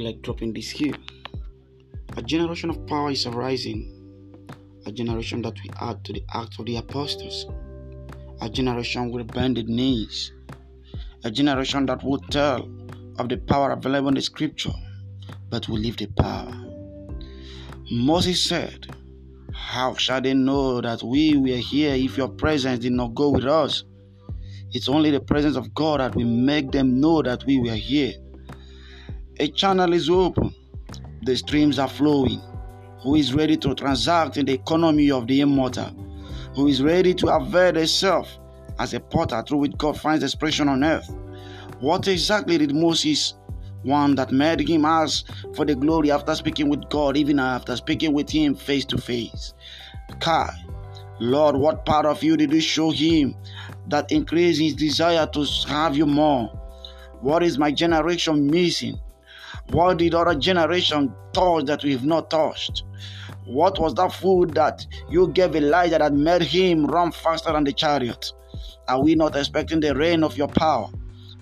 like dropping this here. A generation of power is arising, a generation that will add to the act of the apostles, a generation with bended knees, a generation that will tell of the power available in the scripture, but will leave the power. Moses said, How shall they know that we were here if your presence did not go with us? It's only the presence of God that will make them know that we were here. A channel is open, the streams are flowing. Who is ready to transact in the economy of the immortal? Who is ready to avail himself as a potter through which God finds expression on earth? What exactly did Moses want that made him ask for the glory after speaking with God, even after speaking with him face to face? Kai, Lord, what part of you did you show him that increased his desire to have you more? What is my generation missing? What did other generation touch that we have not touched? What was that food that you gave Elijah that made him run faster than the chariot? Are we not expecting the rain of your power?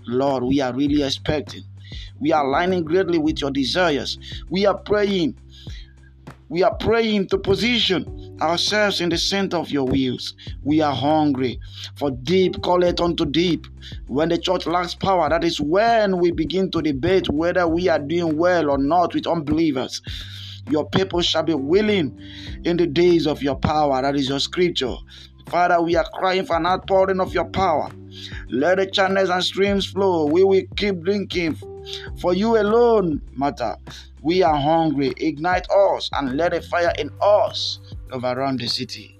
Lord, we are really expecting. We are aligning greatly with your desires. We are praying. We are praying to position ourselves in the center of your wheels. We are hungry for deep, call it unto deep. When the church lacks power, that is when we begin to debate whether we are doing well or not with unbelievers. Your people shall be willing in the days of your power. That is your scripture. Father, we are crying for an outpouring of your power. Let the channels and streams flow. We will keep drinking. For you alone matter. We are hungry. Ignite us and let a fire in us overrun the city.